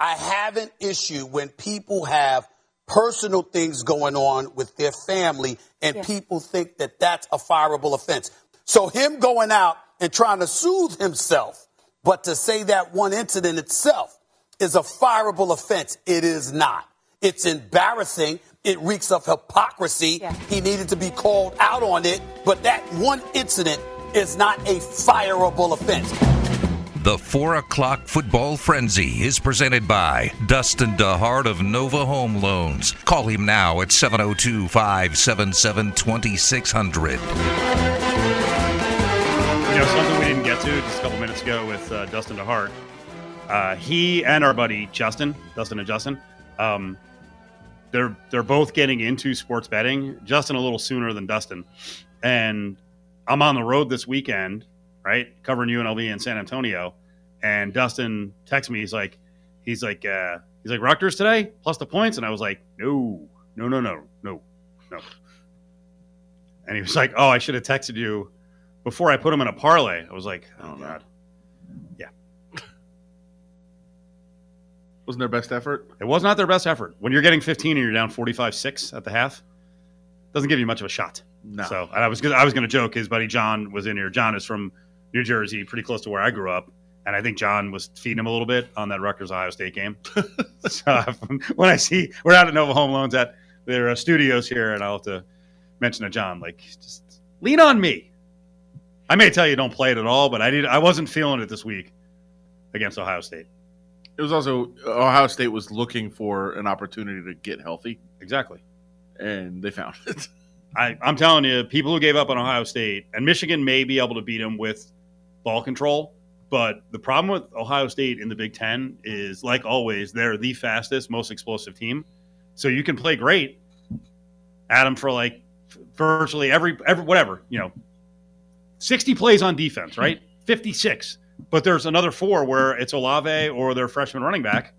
I have an issue when people have personal things going on with their family and Yeah. people think that that's a fireable offense. So him going out and trying to soothe himself, but to say that one incident itself is a fireable offense, it is not. It's embarrassing. It reeks of hypocrisy. Yeah. He needed to be called out on it, but that one incident is not a fireable offense. The 4 o'clock football frenzy is presented by Dustin DeHart of Nova Home Loans. Call him now at 702 577 2600. You know, something we didn't get to just a couple minutes ago with uh, Dustin DeHart. Uh, he and our buddy Justin, Dustin and Justin, um, they're they're both getting into sports betting. Justin a little sooner than Dustin, and I'm on the road this weekend, right, covering UNLV in San Antonio. And Dustin texts me. He's like, he's like, uh, he's like Rutgers today plus the points, and I was like, no, no, no, no, no, no. And he was like, oh, I should have texted you before I put him in a parlay. I was like, oh god, Yeah. Wasn't their best effort? it was not their best effort. When you're getting 15 and you're down 45-6 at the half, doesn't give you much of a shot. No. So and I was I was going to joke. His buddy John was in here. John is from New Jersey, pretty close to where I grew up, and I think John was feeding him a little bit on that Rutgers Ohio State game. so when I see we're out at Nova Home Loans at their uh, studios here, and I'll have to mention to John like just lean on me. I may tell you don't play it at all, but I did. I wasn't feeling it this week against Ohio State. It was also Ohio State was looking for an opportunity to get healthy, Exactly. and they found it. I, I'm telling you, people who gave up on Ohio State and Michigan may be able to beat them with ball control. But the problem with Ohio State in the Big Ten is, like always, they're the fastest, most explosive team. So you can play great at them for like virtually every, every whatever, you know, 60 plays on defense, right? 56. But there's another four where it's Olave or their freshman running back.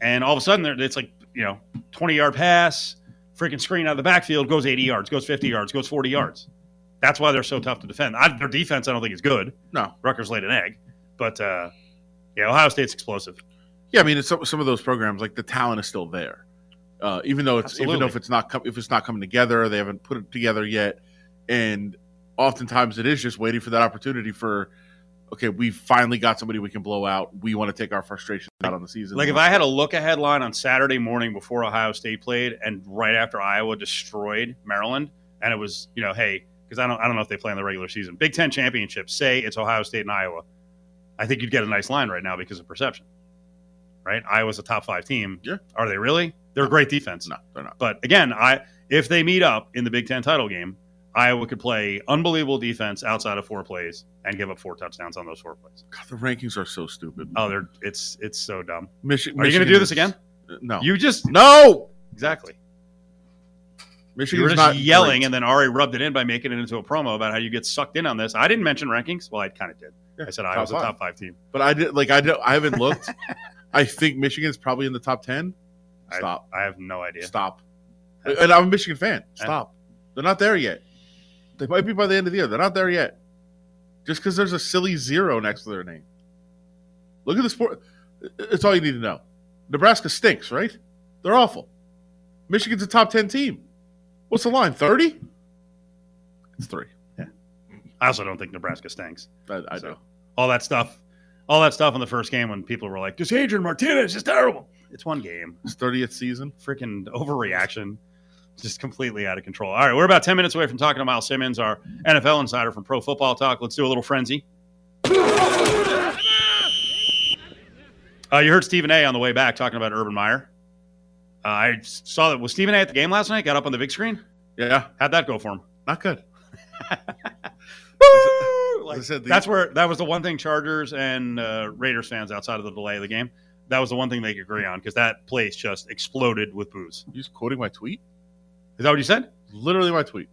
And all of a sudden, it's like, you know, 20 yard pass, freaking screen out of the backfield, goes 80 yards, goes 50 yards, goes 40 yards. That's why they're so tough to defend. I, their defense, I don't think is good. no, Rutgers laid an egg, but uh, yeah, Ohio State's explosive. yeah, I mean, it's some, some of those programs like the talent is still there, uh, even though it's even though if it's not com- if it's not coming together, they haven't put it together yet, and oftentimes it is just waiting for that opportunity for. Okay, we finally got somebody we can blow out. We want to take our frustration out on the season. Like if I had a look ahead line on Saturday morning before Ohio State played, and right after Iowa destroyed Maryland, and it was you know, hey, because I don't I don't know if they play in the regular season, Big Ten championship. Say it's Ohio State and Iowa, I think you'd get a nice line right now because of perception. Right, Iowa's a top five team. Yeah. are they really? They're a great defense. no, they're not. But again, I if they meet up in the Big Ten title game, Iowa could play unbelievable defense outside of four plays and give up four touchdowns on those four plays. God, the rankings are so stupid. Oh, they're it's it's so dumb. Michi- Are you going to do this is- again? No, You just no. exactly. You Michigan's were just yelling, great. and then Ari rubbed it in by making it into a promo about how you get sucked in on this. I didn't mention rankings. Well, I kind of did. I said I was a top five team. But I did like I don't I haven't looked. I think Michigan's probably in the top ten. I- Stop. I, have no idea. Stop. And I'm a Michigan fan. Stop. They're not there yet. They might be by the end of the year. They're not there yet. Just because there's a silly zero next to their name. Look at the sport. It's all you need to know. Nebraska stinks, right? They're awful. Michigan's a top ten team. What's the line? Thirty? It's three. Yeah. I also don't think Nebraska stinks. I, I So, do. All that stuff, all that stuff in the first game when people were like, "This Adrian Martinez is terrible." It's one game. It's thirtieth season. freaking overreaction. Just completely out of control. All right, we're about 10 minutes away from talking to Myles Simmons, our NFL insider from Pro Football Talk. Let's do a little frenzy. Uh, you heard Stephen A on the way back talking about Urban Meyer. Uh, I saw that. Was Stephen A at the game last night? Got up on the big screen? Yeah, How'd that go for him? not good. Like, I said, the- that's where that was the one thing Chargers and uh, Raiders fans outside of the delay of the game. That was the one thing they could agree on because that place just exploded with boos. You just quoting my tweet? Is that what you said? Literally my tweet.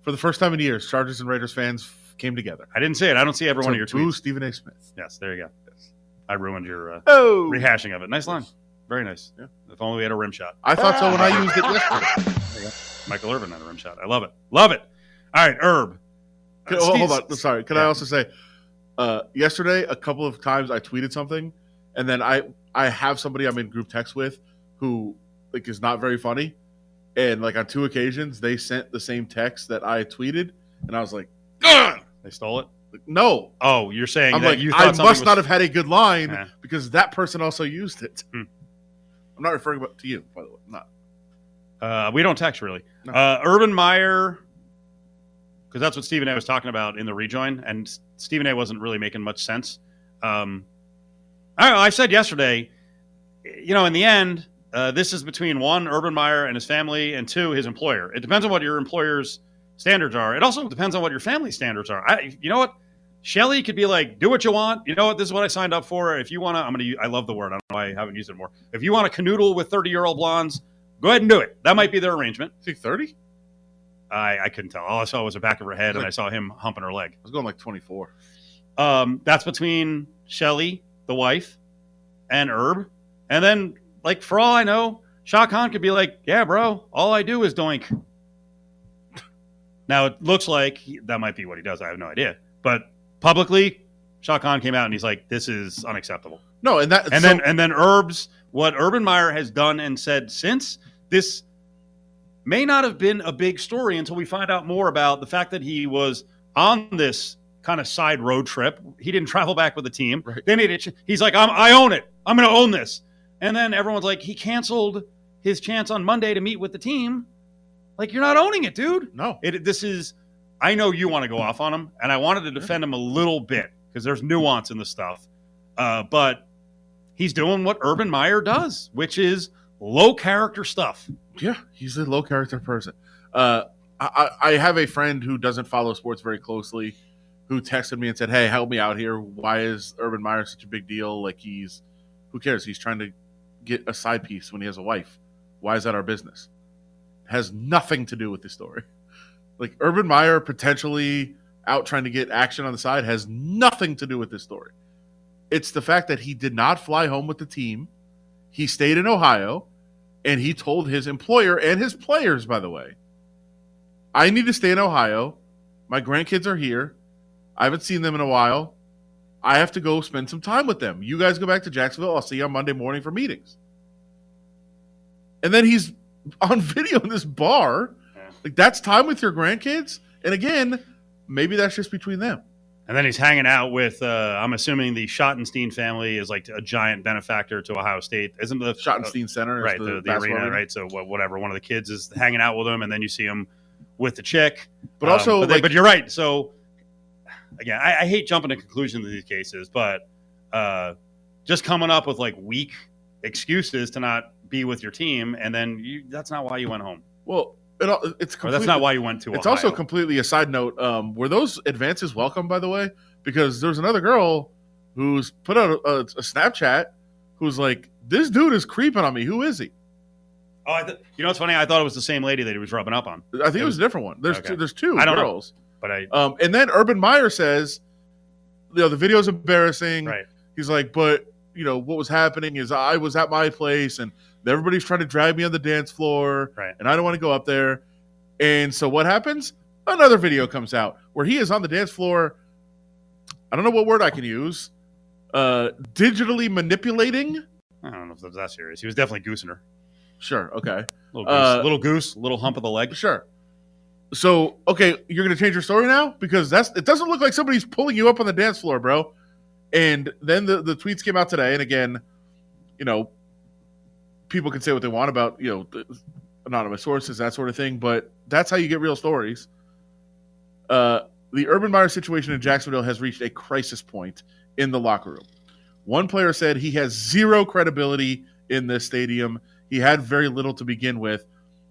For the first time in years, Chargers and Raiders fans came together. I didn't say it. I don't see every one of your So boo tweets. Stephen A. Smith. Yes, there you go. I ruined your uh, Oh, rehashing of it. Nice line. Very nice. Yeah. If only we had a rim shot. I thought so when I used it yesterday. Michael Irvin on a rim shot. I love it. Love it. All right, Herb. Uh, oh, hold on. Sorry. Can Yeah. I also say, uh, yesterday, a couple of times I tweeted something, and then I I have somebody I'm in group text with who like is not very funny, and like on two occasions they sent the same text that I tweeted, and I was like, Ugh! They stole it. no. Oh, you're saying I'm that like, you I must was- not have had a good line Yeah. because that person also used it. Hmm. I'm not referring about to you, by the way. I'm not. Uh, we don't text really. No. Uh, Urban Meyer, because that's what Stephen A. was talking about in the rejoin, and Stephen A. wasn't really making much sense. Um, I, know, I said yesterday, you know, in the end, uh, this is between one Urban Meyer and his family, and two his employer. It depends on what your employer's standards are. It also depends on what your family standards are. I, you know what? Shelley could be like, do what you want. You know what? This is what I signed up for. If you want to, I'm going to, I love the word. I don't know why I haven't used it more. If you want to canoodle with 30 year old blondes, go ahead and do it. That might be their arrangement. Is he 30? I, I couldn't tell. All I saw was the back of her head, and I saw him humping her leg. I was going like 24. Um, that's between Shelley, the wife, and Herb. And then, like, for all I know, Shad Khan could be like, yeah, bro, all I do is doink. Now, it looks like he, that might be what he does. I have no idea. But publicly, Shad Khan came out and he's like, this is unacceptable. No, and that And so- then, and then Herb's, what Urban Meyer has done and said since this may not have been a big story until we find out more about the fact that he was on this kind of side road trip. He didn't travel back with the team. Right. Then he, he's like, I'm, I own it. I'm going to own this. And then everyone's like, he canceled his chance on Monday to meet with the team. Like, you're not owning it, dude. no. It, this is, I know you want to go off on him, and I wanted to defend him a little bit because there's nuance in the stuff. Uh, but he's doing what Urban Meyer does, which is low character stuff. Yeah, he's a low character person. Uh, I, I have a friend who doesn't follow sports very closely, who texted me and said, "Hey, help me out here. Why is Urban Meyer such a big deal? Like he's, who cares? He's trying to get a side piece when he has a wife. Why is that our business? has nothing to do with the story. Like Urban Meyer potentially out trying to get action on the side has nothing to do with this story. It's the fact that he did not fly home with the team. He stayed in Ohio and he told his employer and his players, by the way, I need to stay in Ohio. My grandkids are here. I haven't seen them in a while. I have to go spend some time with them. You guys go back to Jacksonville. I'll see you on Monday morning for meetings. And then he's on video in this bar. Like that's time with your grandkids. And again, maybe that's just between them. And then he's hanging out with, uh, I'm assuming the Schottenstein family is like a giant benefactor to Ohio State. Isn't the Schottenstein Center, is right the, the basketball arena, right? So wha- whatever. One of the kids is hanging out with him and then you see him with the chick. But Um, also, but, they- like, but you're right. So again I, I hate jumping to conclusions in these cases but uh just coming up with like weak excuses to not be with your team and then you that's not why you went home. Well, it, it's or that's not why you went to It's Ohio. also completely a side note. Um, were those advances welcome, by the way? Because there's another girl who's put out a, a Snapchat who's like, "This dude is creeping on me. Who is he?" oh I th- you know what's funny I thought it was the same lady that he was rubbing up on I think it, It was, was- a different one. There's Okay. two, there's two I don't know. girls. but I Um, and then Urban Meyer says, "You know, the video's embarrassing." right He's like, "But you know what was happening is I was at my place and everybody's trying to drag me on the dance floor, Right. and I don't want to go up there." And so what happens? Another video comes out where he is on the dance floor. I don't know what word I can use. Uh, digitally manipulating. I don't know if that's that serious he was definitely goosing her Sure. Okay. little goose, Uh, little goose little hump of the leg Sure. So, okay, you're going to change your story now because that's it doesn't look like somebody's pulling you up on the dance floor, bro. And then the the tweets came out today and again, you know, people can say what they want about, you know, anonymous sources, that sort of thing, but that's how you get real stories. Uh the Urban Meyer situation in Jacksonville has reached a crisis point in the locker room. One player said he has zero credibility in this stadium. He had very little to begin with.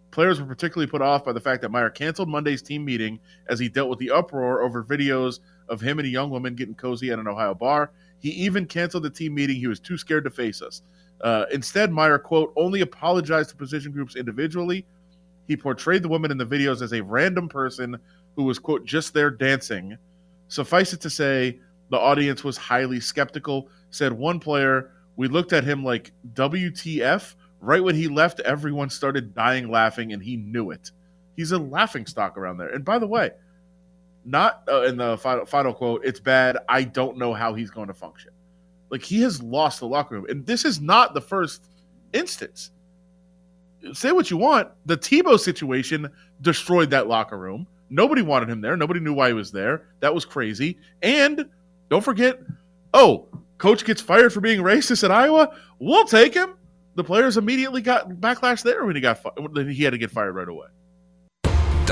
Players were particularly put off by the fact that Meyer canceled Monday's team meeting as he dealt with the uproar over videos of him and a young woman getting cozy at an Ohio bar. He even canceled the team meeting. He was too scared to face us. Uh, instead, Meyer, quote, only apologized to position groups individually. He portrayed the woman in the videos as a random person who was, quote, just there dancing. Suffice it to say, the audience was highly skeptical. Said one player, we looked at him like, WTF? Right when he left, everyone started dying laughing, and he knew it. He's a laughing stock around there. And by the way, not uh, in the final, final quote, it's bad. I don't know how he's going to function. Like he has lost the locker room, and this is not the first instance. Say what you want, the Tebow situation destroyed that locker room. Nobody wanted him there. Nobody knew why he was there. That was crazy. And don't forget, oh, coach gets fired for being racist at Iowa. We'll take him. The players immediately got backlash there when he got when he had to get fired right away.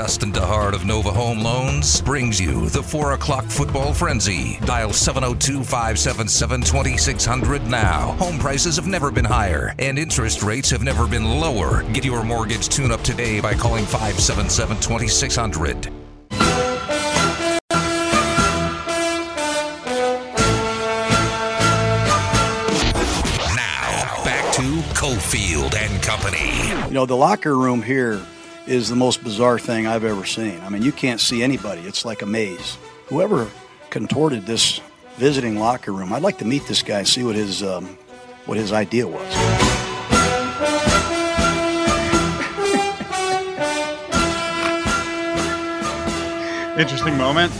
Dustin DeHart of Nova Home Loans brings you the 4 o'clock football frenzy. Dial 702 577 2600 now. Home prices have never been higher, and interest rates have never been lower. Get your mortgage tune up today by calling 577 2600. Now, back to Cofield and Company. You know, the locker room here is the most bizarre thing I've ever seen. I mean, you can't see anybody. It's like a maze. Whoever contorted this visiting locker room, I'd like to meet this guy and see what his um, what his idea was. Interesting moment.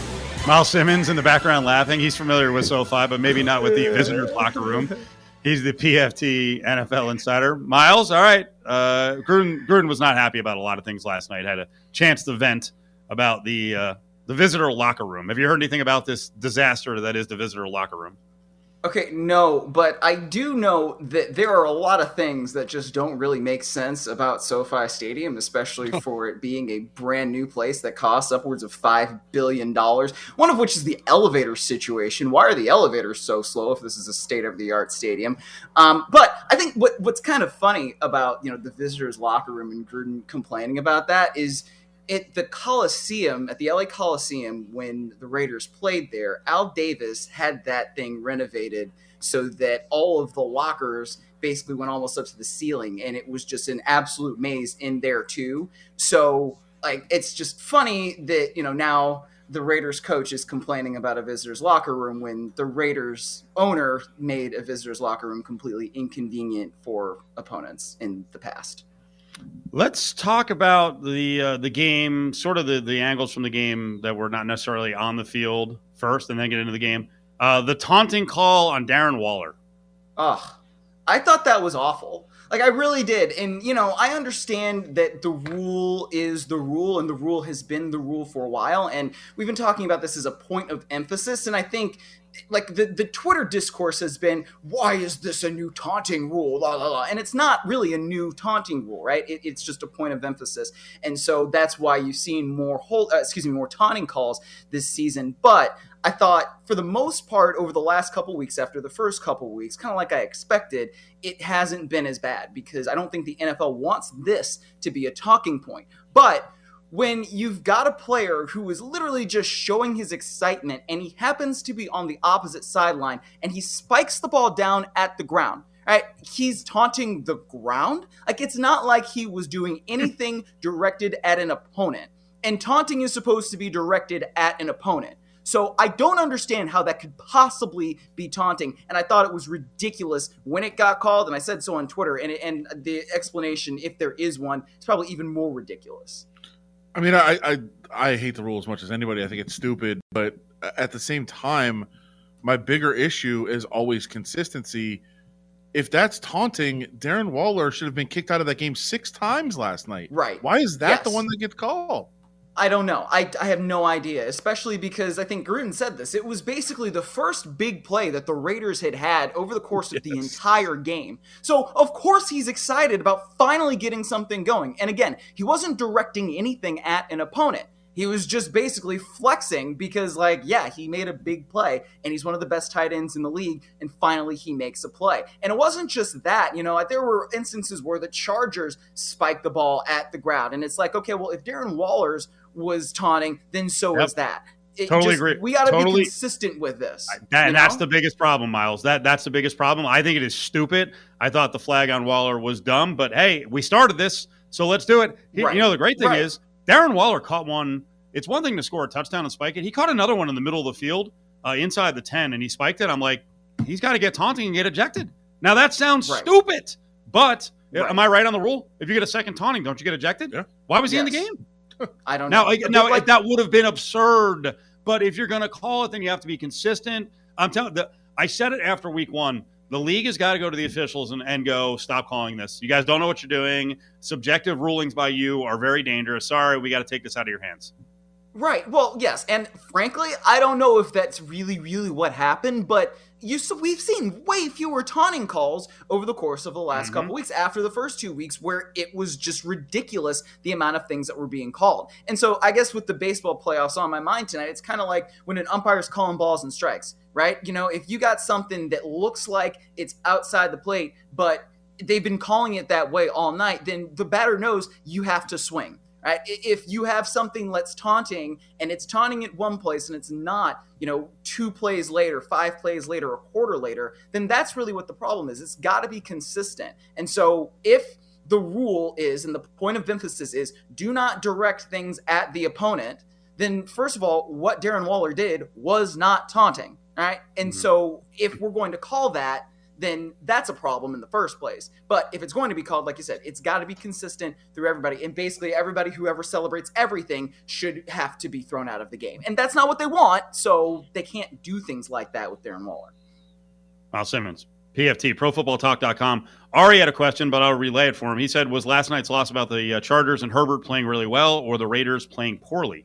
Myles Simmons in the background laughing. He's familiar with SoFi, but maybe not with the visitors' locker room. He's the PFT NFL insider. Myles, all right. Uh, Gruden, Gruden was not happy about a lot of things last night. Had a chance to vent about the uh, the visitor locker room. Have you heard anything about this disaster that is the visitor locker room? Okay, no, but I do know that there are a lot of things that just don't really make sense about SoFi Stadium, especially for it being a brand new place that costs upwards of $5 billion. One of which is the elevator situation. Why are the elevators so slow if this is a state of the art stadium? Um, but I think what, what's kind of funny about you know the visitors' locker room and Gruden complaining about that is at the Coliseum, at the LA Coliseum, when the Raiders played there, Al Davis had that thing renovated so that all of the lockers basically went almost up to the ceiling, and it was just an absolute maze in there too. So, like, it's just funny that you know now the Raiders coach is complaining about a visitor's locker room when the Raiders owner made a visitor's locker room completely inconvenient for opponents in the past. Let's talk about the uh, the game, sort of the the angles from the game that were not necessarily on the field first, and then get into the game. Uh, the taunting call on Darren Waller. Ugh, I thought that was awful. Like I really did, and you know I understand that the rule is the rule, and the rule has been the rule for a while, and we've been talking about this as a point of emphasis, and I think like the, the Twitter discourse has been, why is this a new taunting rule? La, la, la. And it's not really a new taunting rule, right? It, it's just a point of emphasis. And so that's why you've seen more whole, uh, excuse me, more taunting calls this season. But I thought for the most part over the last couple weeks after the first couple weeks, kind of like I expected, it hasn't been as bad because I don't think the NFL wants this to be a talking point. But when you've got a player who is literally just showing his excitement and he happens to be on the opposite sideline and he spikes the ball down at the ground. Right? He's taunting the ground. Like it's not like he was doing anything directed at an opponent. And taunting is supposed to be directed at an opponent. So I don't understand how that could possibly be taunting, and I thought it was ridiculous when it got called, and I said so on Twitter. And, and the explanation, if there is one, is probably even more ridiculous. I mean, I, I I hate the rule as much as anybody. I think it's stupid, but at the same time, my bigger issue is always consistency. If that's taunting, Darren Waller should have been kicked out of that game six times last night. Right. Why is that yes. the one that gets called? I don't know. I, I have no idea, especially because I think Gruden said this. It was basically the first big play that the Raiders had had over the course of yes. the entire game. So, of course, he's excited about finally getting something going. And again, he wasn't directing anything at an opponent. He was just basically flexing because, like, yeah, he made a big play and he's one of the best tight ends in the league. And finally, he makes a play. And it wasn't just that, you know, there were instances where the Chargers spiked the ball at the ground. And it's like, okay, well, if Darren Waller's was taunting, then so yep. was that. It totally just, agree. We got to totally. be consistent with this. That, and that's the biggest problem, Myles. That that's the biggest problem. I think it is stupid. I thought the flag on Waller was dumb, but hey, we started this, so let's do it. He, right. You know, the great thing right. is Darren Waller caught one. It's one thing to score a touchdown and spike it. He caught another one in the middle of the field, uh, inside the ten, and he spiked it. I'm like, he's got to get taunting and get ejected. Now that sounds right. stupid, but am I right on the rule? If you get a second taunting, don't you get ejected? Yeah. Why was yes. he in the game? I don't now, know. Now, like, that would have been absurd. But if you're going to call it, then you have to be consistent. I'm telling the I said it after week one. The league has got to go to the officials and, and go, stop calling this. You guys don't know what you're doing. Subjective rulings by you are very dangerous. Sorry, we got to take this out of your hands. Right. Well, yes, and frankly, I don't know if that's really, really what happened, but you so we've seen way fewer taunting calls over the course of the last Mhm. couple weeks after the first two weeks where it was just ridiculous the amount of things that were being called. And so I guess with the baseball playoffs on my mind tonight, it's kind of like when an umpire's calling balls and strikes, right? You know, if you got something that looks like it's outside the plate, but they've been calling it that way all night, then the batter knows you have to swing. Right? If you have something that's taunting and it's taunting at one place and it's not, you know, two plays later, five plays later, a quarter later, then that's really what the problem is. It's got to be consistent. And so if the rule is, and the point of emphasis is, do not direct things at the opponent, then first of all, what Darren Waller did was not taunting. Right? And Mhm. so if we're going to call that, then that's a problem in the first place. But if it's going to be called, like you said, it's got to be consistent through everybody. And basically, everybody who ever celebrates everything should have to be thrown out of the game. And that's not what they want. So they can't do things like that with Darren Waller. Myles Simmons, PFT, ProFootballTalk.com. Ari had a question, but I'll relay it for him. He said, Was last night's loss about the uh, Chargers and Herbert playing really well or the Raiders playing poorly?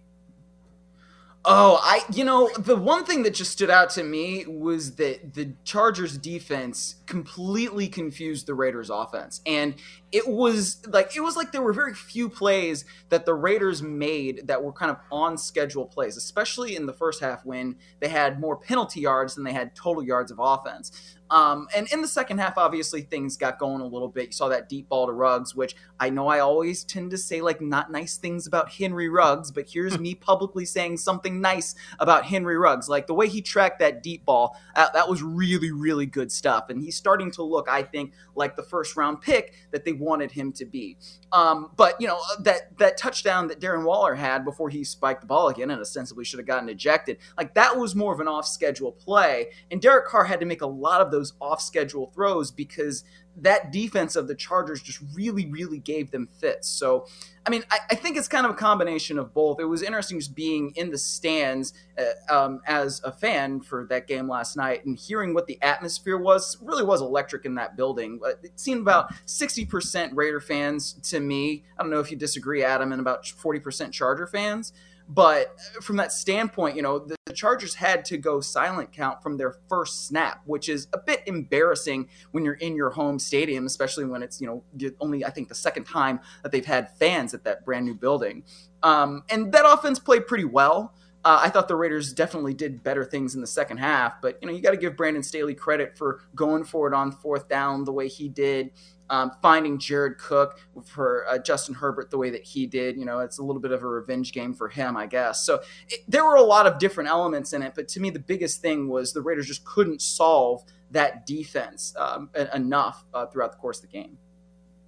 Oh, I you know, the one thing that just stood out to me was that the Chargers defense completely confused the Raiders offense. And it was like it was like there were very few plays that the Raiders made that were kind of on schedule plays, especially in the first half when they had more penalty yards than they had total yards of offense. Um, and in the second half, obviously things got going a little bit. You saw that deep ball to Ruggs, which I know I always tend to say like not nice things about Henry Ruggs, but here's me publicly saying something nice about Henry Ruggs. Like the way he tracked that deep ball, uh, that was really, really good stuff. And he's starting to look, I think, like the first round pick that they wanted him to be. Um, but you know that that touchdown that Darren Waller had before he spiked the ball again and ostensibly should have gotten ejected, like that was more of an off schedule play. And Derek Carr had to make a lot of those off schedule throws because that defense of the Chargers just really, really gave them fits. So, I mean, I, I think it's kind of a combination of both. It was interesting just being in the stands uh, um, as a fan for that game last night and hearing what the atmosphere was. Really was electric in that building. Uh, It seemed about 60% Raider fans to me. I don't know if you disagree, Adam, and about 40% Charger fans. But from that standpoint, you know, the, the Chargers had to go silent count from their first snap, which is a bit embarrassing when you're in your home stadium, especially when it's, you know, only, I think, the second time that they've had fans at that brand new building. Um, and that offense played pretty well. Uh, I thought the Raiders definitely did better things in the second half, but you know you got to give Brandon Staley credit for going for it on fourth down the way he did, um, finding Jared Cook for uh, Justin Herbert the way that he did. You know, it's a little bit of a revenge game for him, I guess. So it, there were a lot of different elements in it, but to me the biggest thing was the Raiders just couldn't solve that defense um, enough uh, throughout the course of the game.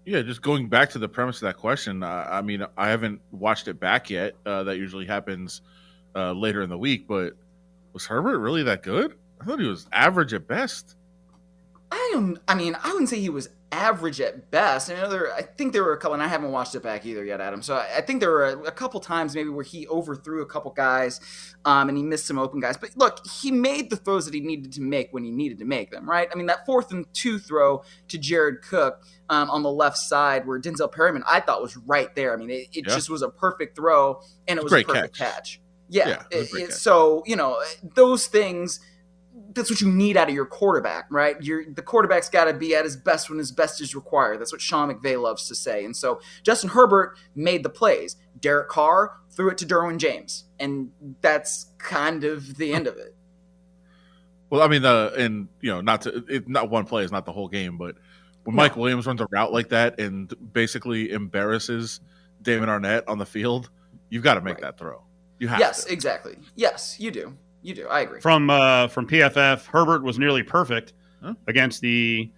Yeah, just going back to the premise of that question. Uh, I mean, I haven't watched it back yet. Uh, that usually happens uh, later in the week. But was Herbert really that good? I thought he was average at best. I don't. I mean, I wouldn't say he was average at best. And know there. I think there were a couple, and I haven't watched it back either yet, Adam. So I, I think there were a, a couple times maybe where he overthrew a couple guys, um, and he missed some open guys. But look, he made the throws that he needed to make when he needed to make them. Right. I mean, that fourth and two throw to Jared Cook um, on the left side, where Denzel Perryman, I thought was right there. I mean, it, it Yeah. just was a perfect throw, and it was Great a perfect catch. catch. Yeah. Yeah, it it- great it- catch. so you know those things that's what you need out of your quarterback, right? Your the quarterback's got to be at his best when his best is required. That's what Sean McVay loves to say. And so Justin Herbert made the plays. Derek Carr threw it to Derwin James, and that's kind of the end of it. Well, I mean, uh, and you know, not to it, not one play is not the whole game, but when No. Mike Williams runs a route like that and basically embarrasses Damon Arnette on the field, you've got to make Right. that throw. You have Yes, to. exactly. Yes, you do. You do. I agree. From uh, from PFF, Herbert was nearly perfect Huh? against the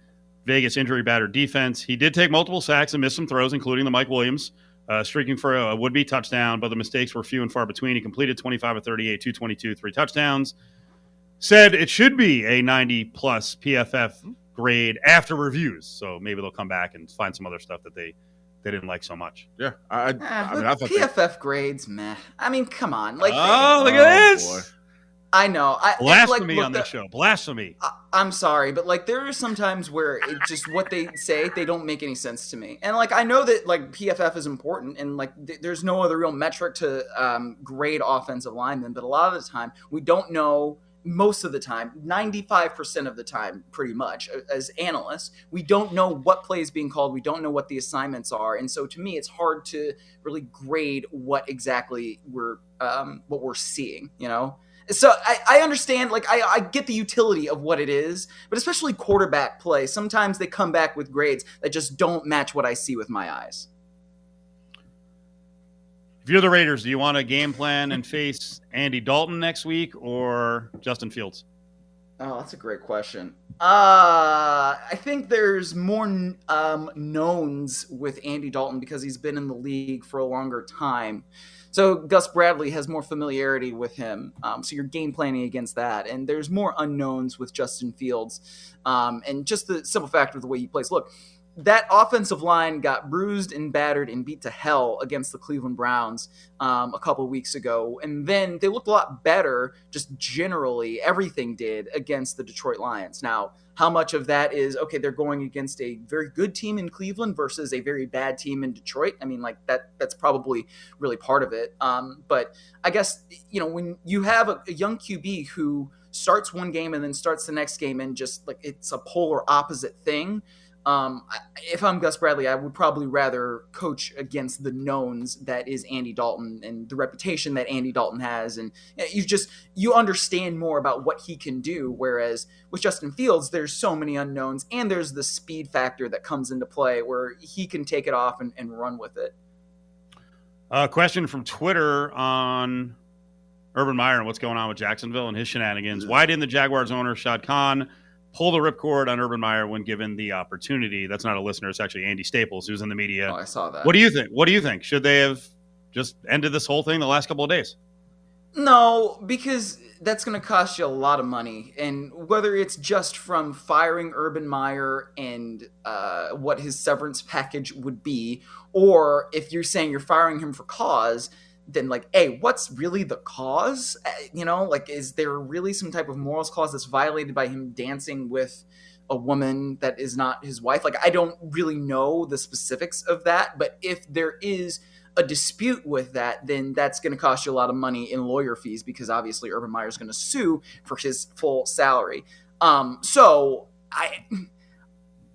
Vegas injury battered defense. He did take multiple sacks and missed some throws, including the Mike Williams, uh, streaking for a would be touchdown, but the mistakes were few and far between. He completed 25 of 38, 222, three touchdowns. Said it should be a 90 plus PFF grade after reviews. So maybe they'll come back and find some other stuff that they, they didn't like so much. Yeah, I, I, I mean, I but thought they- PFF grades, meh. I mean, come on. Like, Oh, look Oh, at this. boy. I know. I, Blasphemy like, on this show. Blasphemy. I, am sorry, but like there are some times where it just what they say they don't make any sense to me. And like I know that like PFF is important, and like th- there's no other real metric to um, grade offensive linemen, but a lot of the time we don't know. Most of the time, 95% of the time, pretty much, as analysts, we don't know what play is being called. We don't know what the assignments are. And so to me, it's hard to really grade what exactly we're um, what we're seeing, you know? So I, I understand like I, I get the utility of what it is but especially quarterback play sometimes they come back with grades that just don't match what i see with my eyes. If you're the raiders do you want a game plan and face andy dalton next week or justin fields? Oh that's a great question. Uh i think there's more um knowns with andy dalton because he's been in the league for a longer time so Gus Bradley has more familiarity with him. Um, so you're game planning against that. And there's more unknowns with Justin Fields. Um, and just the simple fact of the way he plays. Look, that offensive line got bruised and battered and beat to hell against the Cleveland Browns um, a couple weeks ago. And then they looked a lot better, just generally, everything did against the Detroit Lions. Now, how much of that is okay they're going against a very good team in cleveland versus a very bad team in detroit. I mean like that that's probably really part of it. Um, but i guess you know when you have a, a young qb who starts one game and then starts the next game and just like it's a polar opposite thing um, if I'm Gus Bradley, I would probably rather coach against the knowns that is Andy Dalton and the reputation that Andy Dalton has, and you just you understand more about what he can do. Whereas with Justin Fields, there's so many unknowns, and there's the speed factor that comes into play where he can take it off and, and run with it. A question from Twitter on Urban Meyer and what's going on with Jacksonville and his shenanigans. Why didn't the Jaguars owner Shad Khan pull the ripcord on Urban Meyer when given the opportunity. That's not a listener; it's actually Andy Staples, who's in the media. Oh, I saw that. What do you think? What do you think? Should they have just ended this whole thing the last couple of days? No, because that's going to cost you a lot of money, and whether it's just from firing Urban Meyer and uh, what his severance package would be, or if you're saying you're firing him for cause then like hey what's really the cause? Uh, you know like is there really some type of morals clause that's violated by him dancing with a woman that is not his wife? Like i don't really know the specifics of that but if there is a dispute with that then that's going to cost you a lot of money in lawyer fees because obviously urban meyer is going to sue for his full salary. Um so i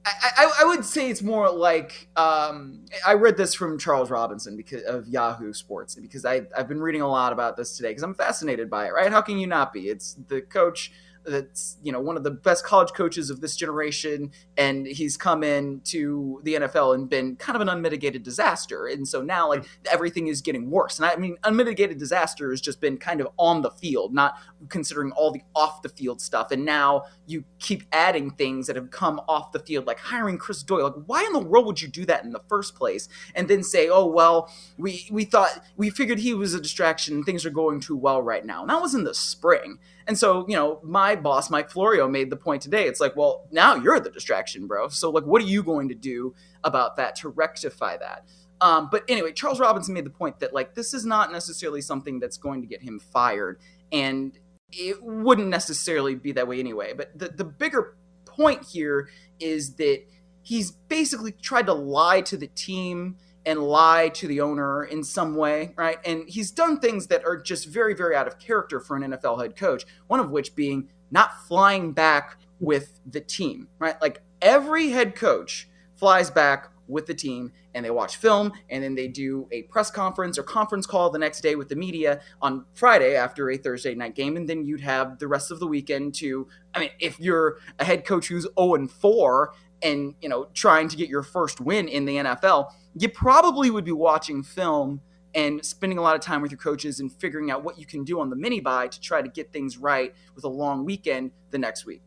I, I, would say it's more like um, I read this from Charles Robinson because of Yahoo Sports because I, I've been reading a lot about this today because I'm fascinated by it. Right? How can you not be? It's the coach that's you know one of the best college coaches of this generation and he's come in to the NFL and been kind of an unmitigated disaster. And so now like hmm. everything is getting worse. And I mean unmitigated disaster has just been kind of on the field not considering all the off the field stuff. And now you keep adding things that have come off the field like hiring Chris Doyle. Like why in the world would you do that in the first place? And then say oh well we we thought we figured he was a distraction. And things are going too well right now. And that was in the spring and so, you know, my boss, Mike Florio, made the point today. It's like, well, now you're the distraction, bro. So, like, what are you going to do about that to rectify that? Um, but anyway, Charles Robinson made the point that, like, this is not necessarily something that's going to get him fired. And it wouldn't necessarily be that way anyway. But the, the bigger point here is that he's basically tried to lie to the team and lie to the owner in some way, right? And he's done things that are just very, very out of character for an NFL head coach, one of which being not flying back with the team, right? Like every head coach flies back with the team and they watch film and then they do a press conference or conference call the next day with the media on Friday after a Thursday night game and then you'd have the rest of the weekend to I mean if you're a head coach who's 0 and 4 and you know trying to get your first win in the NFL you probably would be watching film and spending a lot of time with your coaches and figuring out what you can do on the mini bye to try to get things right with a long weekend the next week.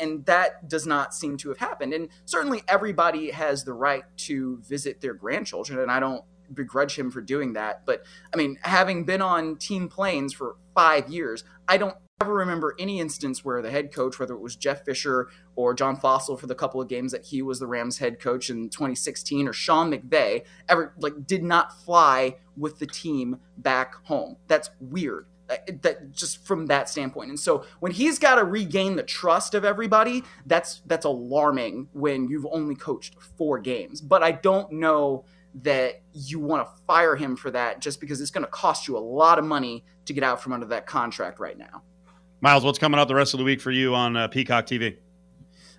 And that does not seem to have happened. And certainly everybody has the right to visit their grandchildren, and I don't begrudge him for doing that. But I mean, having been on team planes for five years, I don't ever remember any instance where the head coach, whether it was Jeff Fisher or John Fassel for the couple of games that he was the Rams head coach in 2016, or Sean McVay, ever like did not fly with the team back home. That's weird. uh, that just from that standpoint. And so when he's got to regain the trust of everybody, that's that's alarming when you've only coached four games. But I don't know that you want to fire him for that just because it's going to cost you a lot of money to get out from under that contract right now. Myles, what's coming up the rest of the week for you on uh, Peacock TV?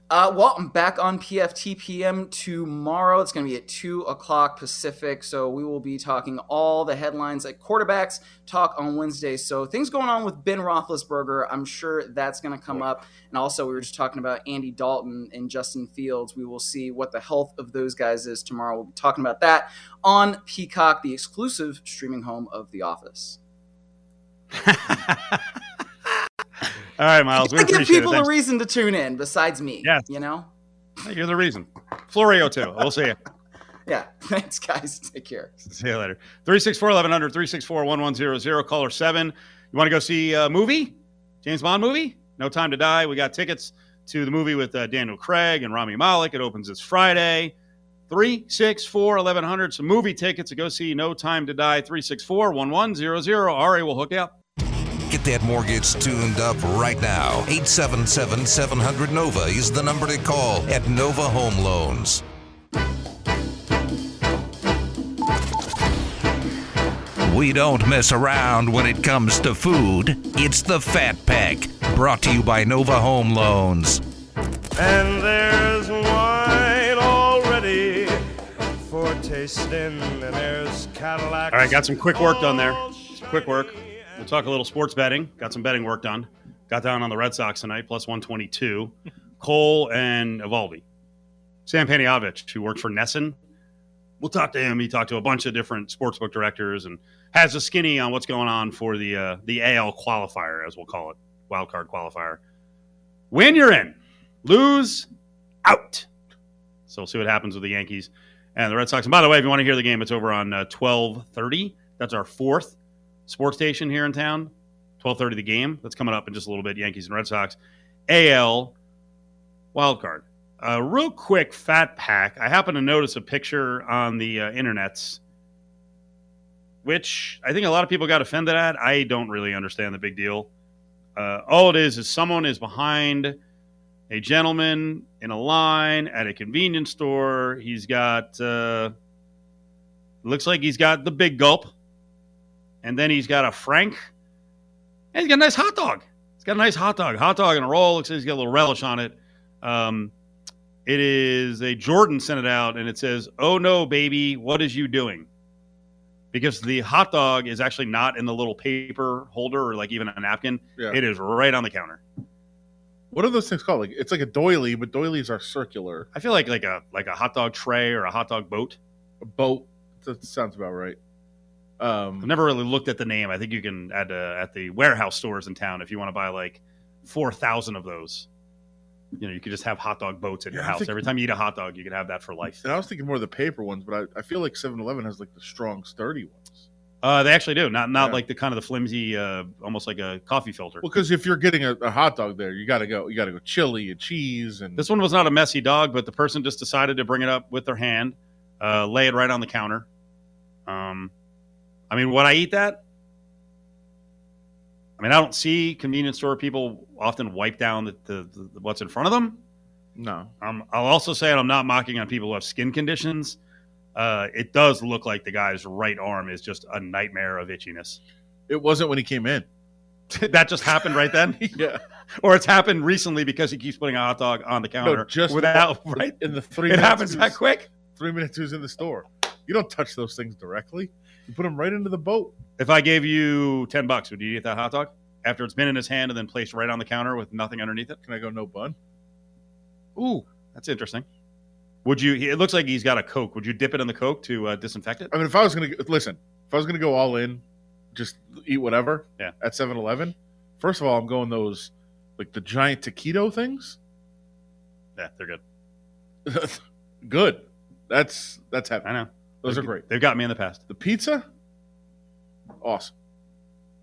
Uh, well, I'm back on PFTPM tomorrow. It's going to be at 2 o'clock Pacific. So we will be talking all the headlines at quarterbacks talk on Wednesday. So things going on with Ben Roethlisberger. I'm sure that's going to come up. And also, we were just talking about Andy Dalton and Justin Fields. We will see what the health of those guys is tomorrow. We'll be talking about that on Peacock, the exclusive streaming home of The Office. All right, Myles. We I give people a reason to tune in besides me. Yeah. You know? You're the reason. Florio, too. We'll see you. Yeah. Thanks, guys. Take care. See you later. 364 1100, 364 1100, caller 7. You want to go see a movie? James Bond movie? No Time to Die. We got tickets to the movie with uh, Daniel Craig and Rami Malek. It opens this Friday. 364 1100. Some movie tickets to go see No Time to Die. 364 1100. Ari will hook you up. Get that mortgage tuned up right now. 877 700 Nova is the number to call at Nova Home Loans. We don't mess around when it comes to food. It's the Fat Pack, brought to you by Nova Home Loans. And there's wine already for tasting, and there's Cadillac. All right, got some quick work done there. Quick work. We'll talk a little sports betting. Got some betting work done. Got down on the Red Sox tonight, plus 122. Cole and Eovaldi. Sam Panayotovich, who works for Nesson. We'll talk to him. He talked to a bunch of different sportsbook directors and has a skinny on what's going on for the uh, the AL qualifier, as we'll call it, wild card qualifier. Win, you're in. Lose, out. So we'll see what happens with the Yankees and the Red Sox. And by the way, if you want to hear the game, it's over on uh, twelve thirty. That's our fourth sports station here in town. Twelve thirty, the game that's coming up in just a little bit. Yankees and Red Sox, AL wild card. Uh, real quick, fat pack. I happen to notice a picture on the uh, internets, which I think a lot of people got offended at. I don't really understand the big deal. Uh, all it is is someone is behind a gentleman in a line at a convenience store. He's got uh, looks like he's got the big gulp, and then he's got a Frank, and he's got a nice hot dog. He's got a nice hot dog, hot dog and a roll. Looks like he's got a little relish on it. Um, it is a Jordan sent it out, and it says, "Oh no, baby, what is you doing?" Because the hot dog is actually not in the little paper holder or like even a napkin. Yeah. It is right on the counter. What are those things called? Like it's like a doily, but doilies are circular. I feel like like a like a hot dog tray or a hot dog boat. A boat. That sounds about right. Um, I've never really looked at the name. I think you can at uh, at the warehouse stores in town if you want to buy like four thousand of those. You know, you could just have hot dog boats at your Yeah, house. think- Every time you eat a hot dog, you could have that for life. and I was thinking more of the paper ones, but I, I feel like 7-Eleven has like the strong, sturdy ones. Uh, they actually do. Not not Yeah. like the kind of the flimsy, uh, almost like a coffee filter. Well, because if you're getting a, a hot dog there, you got to go. You got to go chili and cheese and This one was not a messy dog, but the person just decided to bring it up with their hand, uh, lay it right on the counter. Um, I mean, would I eat that? I mean, I don't see convenience store people often wipe down the, the, the what's in front of them. no. Um, I'll also say, and I'm not mocking on people who have skin conditions. Uh, it does look like the guy's right arm is just a nightmare of itchiness. It wasn't when he came in. that just happened right then, yeah, or it's happened recently because he keeps putting a hot dog on the counter just without right. in the three. It minutes happens that quick. Three minutes he was in the store. You don't touch those things directly. You put them right into the boat. If I gave you ten bucks, would you eat that hot dog after it's been in his hand and then placed right on the counter with nothing underneath it? Can I go no bun? Ooh, that's interesting. Would you? It looks like he's got a Coke. Would you dip it in the Coke to uh, disinfect it? I mean, if I was gonna listen, if I was gonna go all in, just eat whatever. Yeah. At 7-Eleven, first of all, I'm going those like the giant taquito things. Yeah, they're good. Good. That's that's happy. I know. Those are great. They've got me in the past. The pizza, awesome.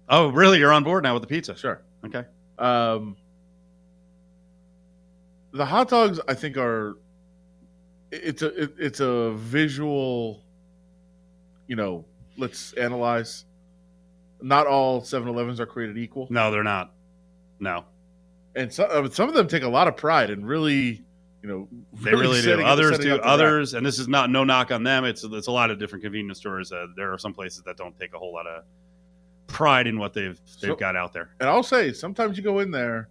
Oh, really? You're on board now with the pizza? Sure. Okay. Um, the hot dogs, I think, are it's a it, it's a visual. You know, let's analyze. not all 7-Elevens are created equal, No, they're not. No, and some uh, some of them take a lot of pride in really, you know, they really do. Others do. Others, and this is not no knock on them. It's it's a lot of different convenience stores. Uh, there are some places that don't take a whole lot of pride in what they've they've So- got out there. And I'll say, sometimes you go in there,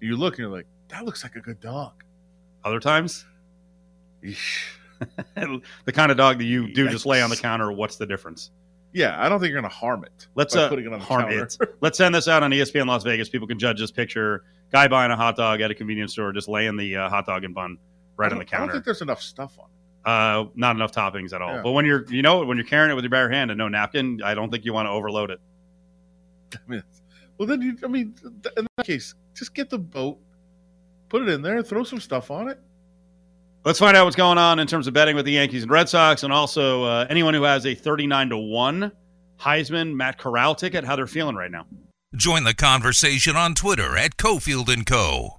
you look, and you're like, that looks like a good dog. Other times, the kind of dog that you do just lay on the counter. What's the difference? Yeah, I don't think you're going to harm it. Let's uh, putting it on the harm counter. it. Let's send this out on ESPN Las Vegas. People can judge this picture: guy buying a hot dog at a convenience store, just laying the uh, hot dog and bun right on the don't- I don't think there's enough stuff on it. Uh, not enough toppings at all. Yeah. But when you're, you know, when you're carrying it with your bare hand and no napkin, I don't think you want to overload it. I mean, well, then you, I mean, in that case, just get the boat, put it in there, throw some stuff on it. Let's find out what's going on in terms of betting with the Yankees and Red Sox, and also uh, anyone who has a 39 to one Heisman Matt Corral ticket, how they're feeling right now. Join the conversation on Twitter at Cofield and Co.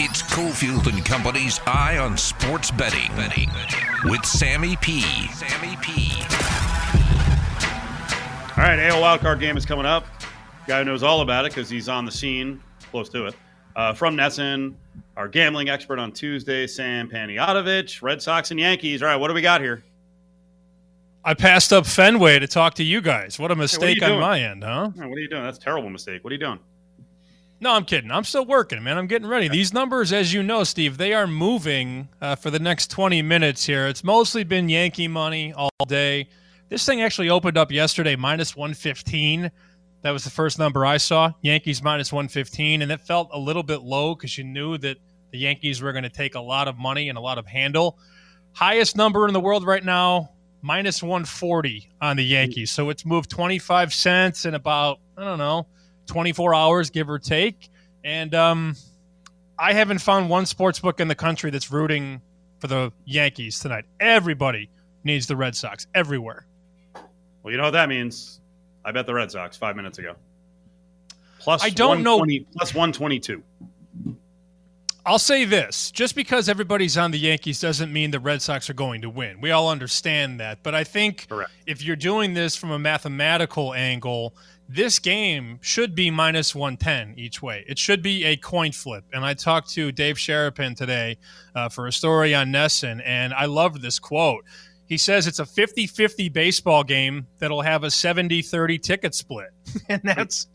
It's Cofield and Company's Eye on Sports Betting with Sammy P. Sammy P. All right, AL wildcard game is coming up. Guy who knows all about it because he's on the scene, close to it. Uh, from VSiN, our gambling expert on Tuesday, Sam Panayotovich, Red Sox and Yankees. All right, what do we got here? I passed up Fenway to talk to you guys. What a mistake on my end, huh? What are you doing? That's a terrible mistake. What are you doing? No, I'm kidding. I'm still working, man. I'm getting ready. These numbers, as you know, Steve, they are moving uh, for the next 20 minutes here. It's mostly been Yankee money all day. This thing actually opened up yesterday minus 115. That was the first number I saw. Yankees minus 115. And it felt a little bit low because you knew that the Yankees were going to take a lot of money and a lot of handle. Highest number in the world right now, minus 140 on the Yankees. So it's moved 25 cents in about, I don't know, 24 hours, give or take. And um, I haven't found one sports book in the country that's rooting for the Yankees tonight. Everybody needs the Red Sox everywhere. Well, you know what that means. I bet the Red Sox five minutes ago. Plus, I don't know- Plus 122. I'll say this just because everybody's on the Yankees doesn't mean the Red Sox are going to win. We all understand that. But I think Correct. if you're doing this from a mathematical angle, this game should be minus 110 each way. It should be a coin flip. And I talked to Dave Sharapan today uh, for a story on VSiN, and I loved this quote. He says it's a 50 50 baseball game that'll have a 70 30 ticket split. and that's.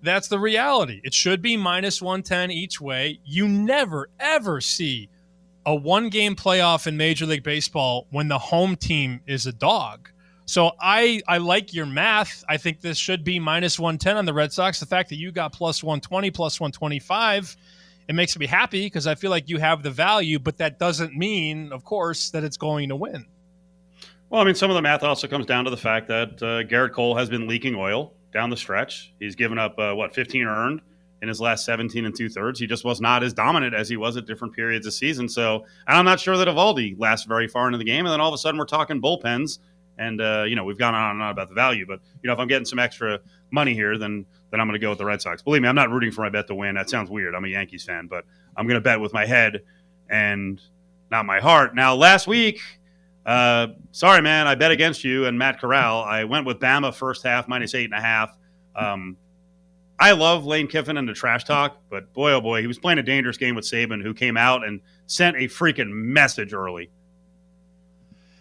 That's the reality. It should be minus 110 each way. You never, ever see a one game playoff in Major League Baseball when the home team is a dog. So I, I like your math. I think this should be minus 110 on the Red Sox. The fact that you got plus 120, plus 125, it makes me happy because I feel like you have the value, but that doesn't mean, of course, that it's going to win. Well, I mean, some of the math also comes down to the fact that uh, Gerrit Cole has been leaking oil down the stretch. He's given up uh, what 15 earned in his last 17 and two thirds. He just was not as dominant as he was at different periods of season. So and I'm not sure that Eovaldi lasts very far into the game. And then all of a sudden we're talking bullpens, and uh, you know we've gone on and on about the value. But you know if I'm getting some extra money here, then then I'm going to go with the Red Sox. Believe me, I'm not rooting for my bet to win. That sounds weird. I'm a Yankees fan, but I'm going to bet with my head and not my heart. Now last week. Uh, sorry, man. I bet against you and Matt Corral. I went with Bama first half minus eight and a half. Um, I love Lane Kiffin and the trash talk, but boy, oh boy, he was playing a dangerous game with Saban, who came out and sent a freaking message early.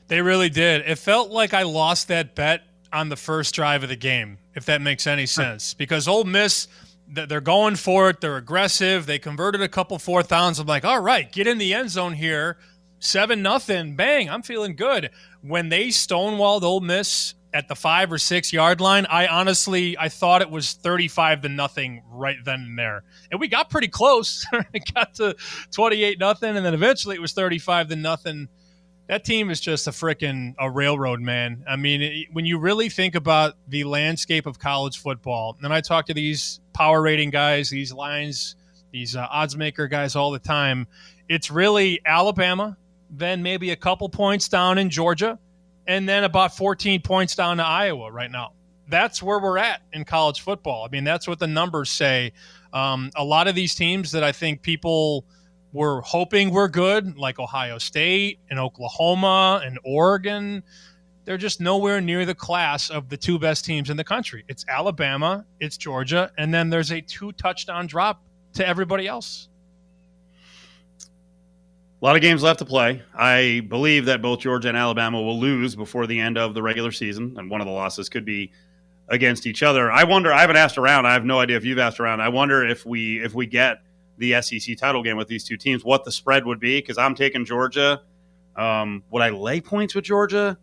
They really did. It felt like I lost that bet on the first drive of the game, if that makes any sense. Because Ole Miss, they're going for it. They're aggressive. They converted a couple fourth downs. I'm like, all right, get in the end zone here. Seven nothing. Bang. I'm feeling good. When they stonewalled Ole Miss at the five or six yard line, I honestly I thought it was 35 to nothing right then and there. And we got pretty close. it got to 28 nothing, and then eventually it was 35 to nothing that team is just a freaking a railroad man. I mean, it, when you really think about the landscape of college football, and I talk to these power rating guys, these lines, these uh, odds maker guys all the time, it's really Alabama, then maybe a couple points down in Georgia, and then about 14 points down to Iowa right now. That's where we're at in college football. I mean, that's what the numbers say. Um, a lot of these teams that I think people we're hoping we're good, like Ohio State and Oklahoma and Oregon. They're just nowhere near the class of the two best teams in the country. It's Alabama, it's Georgia, and then there's a two touchdown drop to everybody else. A lot of games left to play. I believe that both Georgia and Alabama will lose before the end of the regular season, and one of the losses could be against each other. I wonder. I haven't asked around. I have no idea if you've asked around. I wonder if we if we get the SEC title game with these two teams, what the spread would be. Because I'm taking Georgia. Um, would I lay points with Georgia?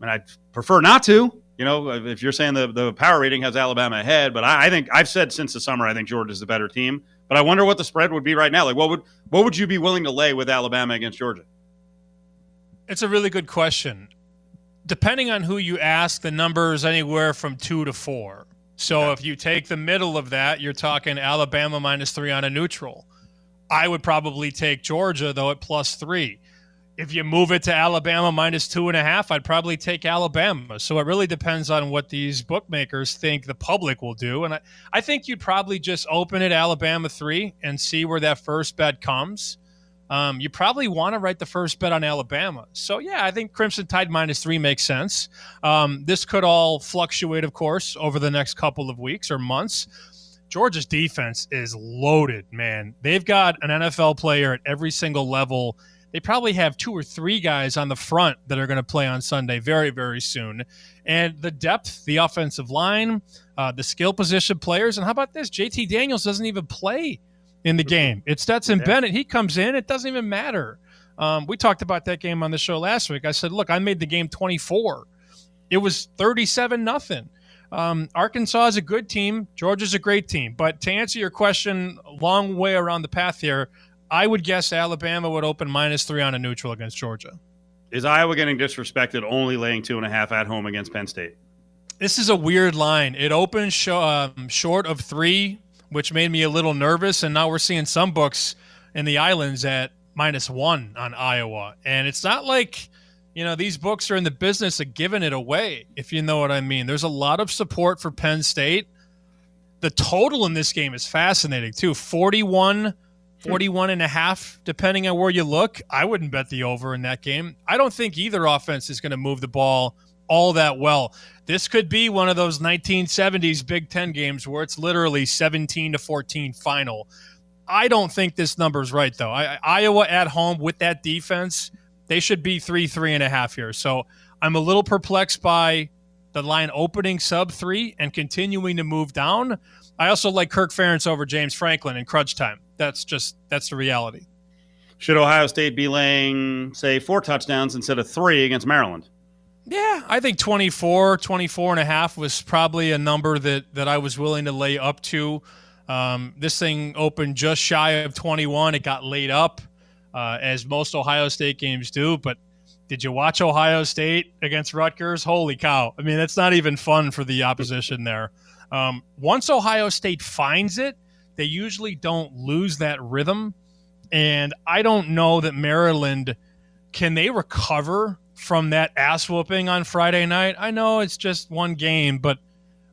I mean, I'd prefer not to. You know, if you're saying the the power rating has Alabama ahead, but I, I think I've said since the summer I think Georgia's the better team. But I wonder what the spread would be right now. Like, what would what would you be willing to lay with Alabama against Georgia? It's a really good question. Depending on who you ask, the number is anywhere from two to four. So yeah. if you take the middle of that, you're talking Alabama minus three on a neutral. I would probably take Georgia though at plus three if you move it to Alabama minus two and a half, I'd probably take Alabama. So it really depends on what these bookmakers think the public will do. And I, I think you'd probably just open it Alabama three and see where that first bet comes. Um, you probably want to write the first bet on Alabama. So, yeah, I think Crimson Tide minus three makes sense. Um, this could all fluctuate, of course, over the next couple of weeks or months. Georgia's defense is loaded, man. They've got an NFL player at every single level they probably have two or three guys on the front that are going to play on Sunday very, very soon. And the depth, the offensive line, uh, the skill position players. And how about this? JT Daniels doesn't even play in the game. It's Stetson yeah. Bennett. He comes in, it doesn't even matter. Um, we talked about that game on the show last week. I said, look, I made the game 24. It was 37 nothing. Um, Arkansas is a good team. Georgia's a great team. But to answer your question, long way around the path here, I would guess Alabama would open minus three on a neutral against Georgia. Is Iowa getting disrespected only laying two and a half at home against Penn State? This is a weird line. It opens sh- um, short of three, which made me a little nervous. And now we're seeing some books in the islands at minus one on Iowa. And it's not like, you know, these books are in the business of giving it away, if you know what I mean. There's a lot of support for Penn State. The total in this game is fascinating, too 41- 41 and a half, depending on where you look. I wouldn't bet the over in that game. I don't think either offense is going to move the ball all that well. This could be one of those 1970s Big Ten games where it's literally 17 to 14 final. I don't think this number is right, though. I, Iowa at home with that defense, they should be three, three and a half here. So I'm a little perplexed by the line opening sub three and continuing to move down. I also like Kirk Ferentz over James Franklin in crunch time that's just that's the reality. Should Ohio State be laying, say, four touchdowns instead of three against Maryland? Yeah, I think 24, 24 and a half was probably a number that, that I was willing to lay up to. Um, this thing opened just shy of 21. It got laid up, uh, as most Ohio State games do. But did you watch Ohio State against Rutgers? Holy cow. I mean, that's not even fun for the opposition there. Um, once Ohio State finds it, they usually don't lose that rhythm. And I don't know that Maryland can they recover from that ass whooping on Friday night. I know it's just one game, but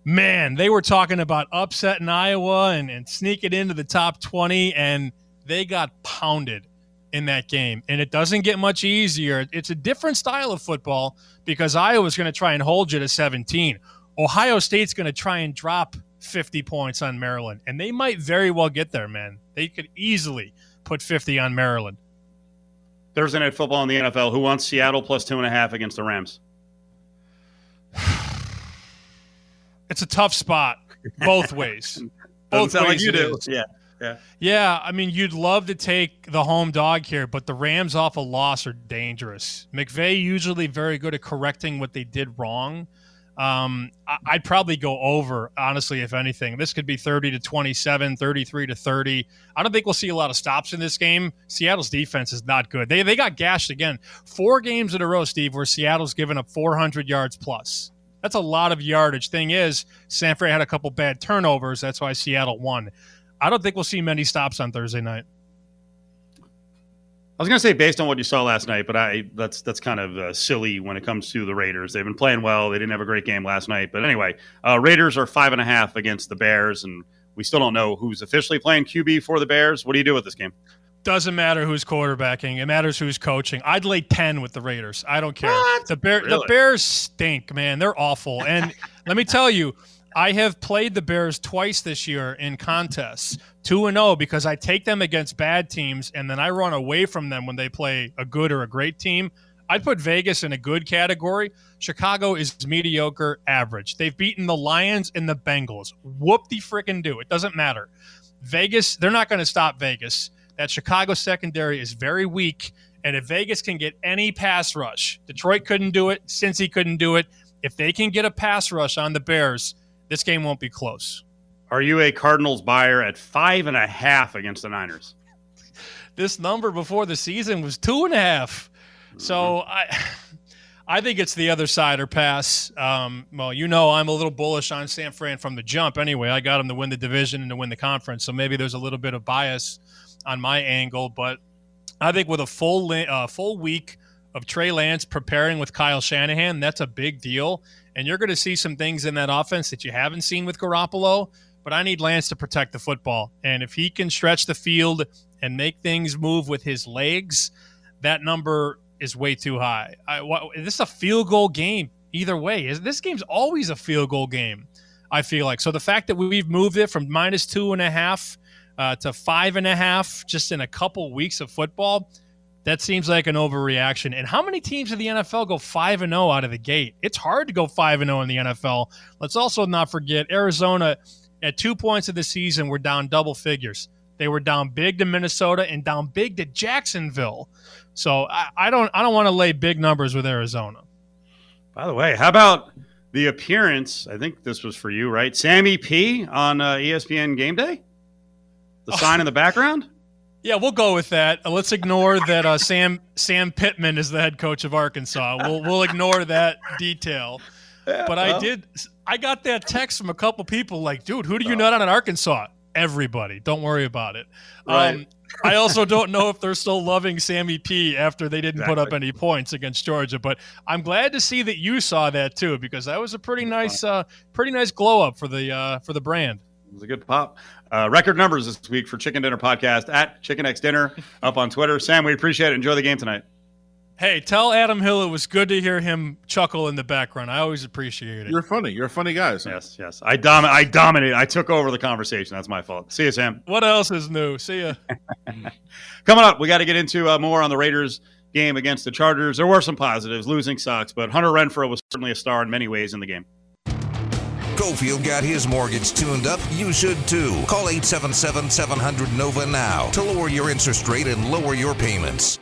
man, they were talking about upset in Iowa and, and sneaking into the top 20, and they got pounded in that game. And it doesn't get much easier. It's a different style of football because Iowa's going to try and hold you to 17. Ohio State's going to try and drop 50 points on Maryland, and they might very well get there, man. They could easily put 50 on Maryland. Thursday night football in the NFL. Who wants Seattle plus two and a half against the Rams? it's a tough spot both ways. both ways like you do. Yeah. Yeah. Yeah. I mean, you'd love to take the home dog here, but the Rams off a loss are dangerous. McVay usually very good at correcting what they did wrong. Um, I'd probably go over, honestly, if anything. This could be 30 to 27, 33 to 30. I don't think we'll see a lot of stops in this game. Seattle's defense is not good. They, they got gashed again. Four games in a row, Steve, where Seattle's given up 400 yards plus. That's a lot of yardage. Thing is, Sanford had a couple bad turnovers. That's why Seattle won. I don't think we'll see many stops on Thursday night. I was going to say based on what you saw last night, but I that's that's kind of uh, silly when it comes to the Raiders. They've been playing well. They didn't have a great game last night, but anyway, uh, Raiders are five and a half against the Bears, and we still don't know who's officially playing QB for the Bears. What do you do with this game? Doesn't matter who's quarterbacking. It matters who's coaching. I'd lay ten with the Raiders. I don't care. What? The Bear, the Bears stink, man. They're awful. And let me tell you, I have played the Bears twice this year in contests, two and zero, because I take them against bad teams, and then I run away from them when they play a good or a great team. I'd put Vegas in a good category. Chicago is mediocre, average. They've beaten the Lions and the Bengals. Whoop the frickin' do. It doesn't matter. Vegas, they're not going to stop Vegas. That Chicago secondary is very weak. And if Vegas can get any pass rush, Detroit couldn't do it, Cincy couldn't do it. If they can get a pass rush on the Bears, this game won't be close. Are you a Cardinals buyer at five and a half against the Niners? This number before the season was two and a half. So I I think it's the other side or pass. Um, well, you know I'm a little bullish on San Fran from the jump anyway. I got them to win the division and to win the conference. So maybe there's a little bit of bias on my angle, but I think with a full uh, full week of Trey Lance preparing with Kyle Shanahan, that's a big deal. And you're going to see some things in that offense that you haven't seen with Garoppolo. But I need Lance to protect the football, and if he can stretch the field and make things move with his legs, that number is way too high. I, this is a field goal game either way. Is this game's always a field goal game? I feel like so. The fact that we've moved it from minus two and a half uh, to five and a half just in a couple weeks of football, that seems like an overreaction. And how many teams in the NFL go five and zero out of the gate? It's hard to go five and zero in the NFL. Let's also not forget Arizona at two points of the season were down double figures. They were down big to Minnesota and down big to Jacksonville. So I, I don't I don't want to lay big numbers with Arizona. By the way, how about the appearance? I think this was for you, right? Sammy P on uh, ESPN Game Day. The sign in the background. Yeah, we'll go with that. Uh, let's ignore that uh, Sam Sam Pittman is the head coach of Arkansas. We'll we'll ignore that detail. But I did. I got that text from a couple people like, dude, who do you nut on in Arkansas? Everybody. Don't worry about it. Right. Um, I also don't know if they're still loving Sammy P after they didn't put up any points against Georgia. But I'm glad to see that you saw that too, because that was a pretty nice, uh, pretty nice glow up for the uh, for the brand. It was a good pop. Uh, record numbers this week for Chicken Dinner Podcast at Chicken X Dinner up on Twitter. Sam, we appreciate it. Enjoy the game tonight. Hey, tell Adam Hill it was good to hear him chuckle in the background. I always appreciate it. You're funny. You're a funny guy. Sam. Yes, yes. I dom- I dominated. I took over the conversation. That's my fault. See you, Sam. What else is new? See ya. Coming up, we got to get into uh, more on the Raiders game against the Chargers. There were some positives. Losing sucks, but Hunter Renfrow was certainly a star in many ways in the game. Cofield got his mortgage tuned up. You should too. Call 877 700 NOVA now to lower your interest rate and lower your payments.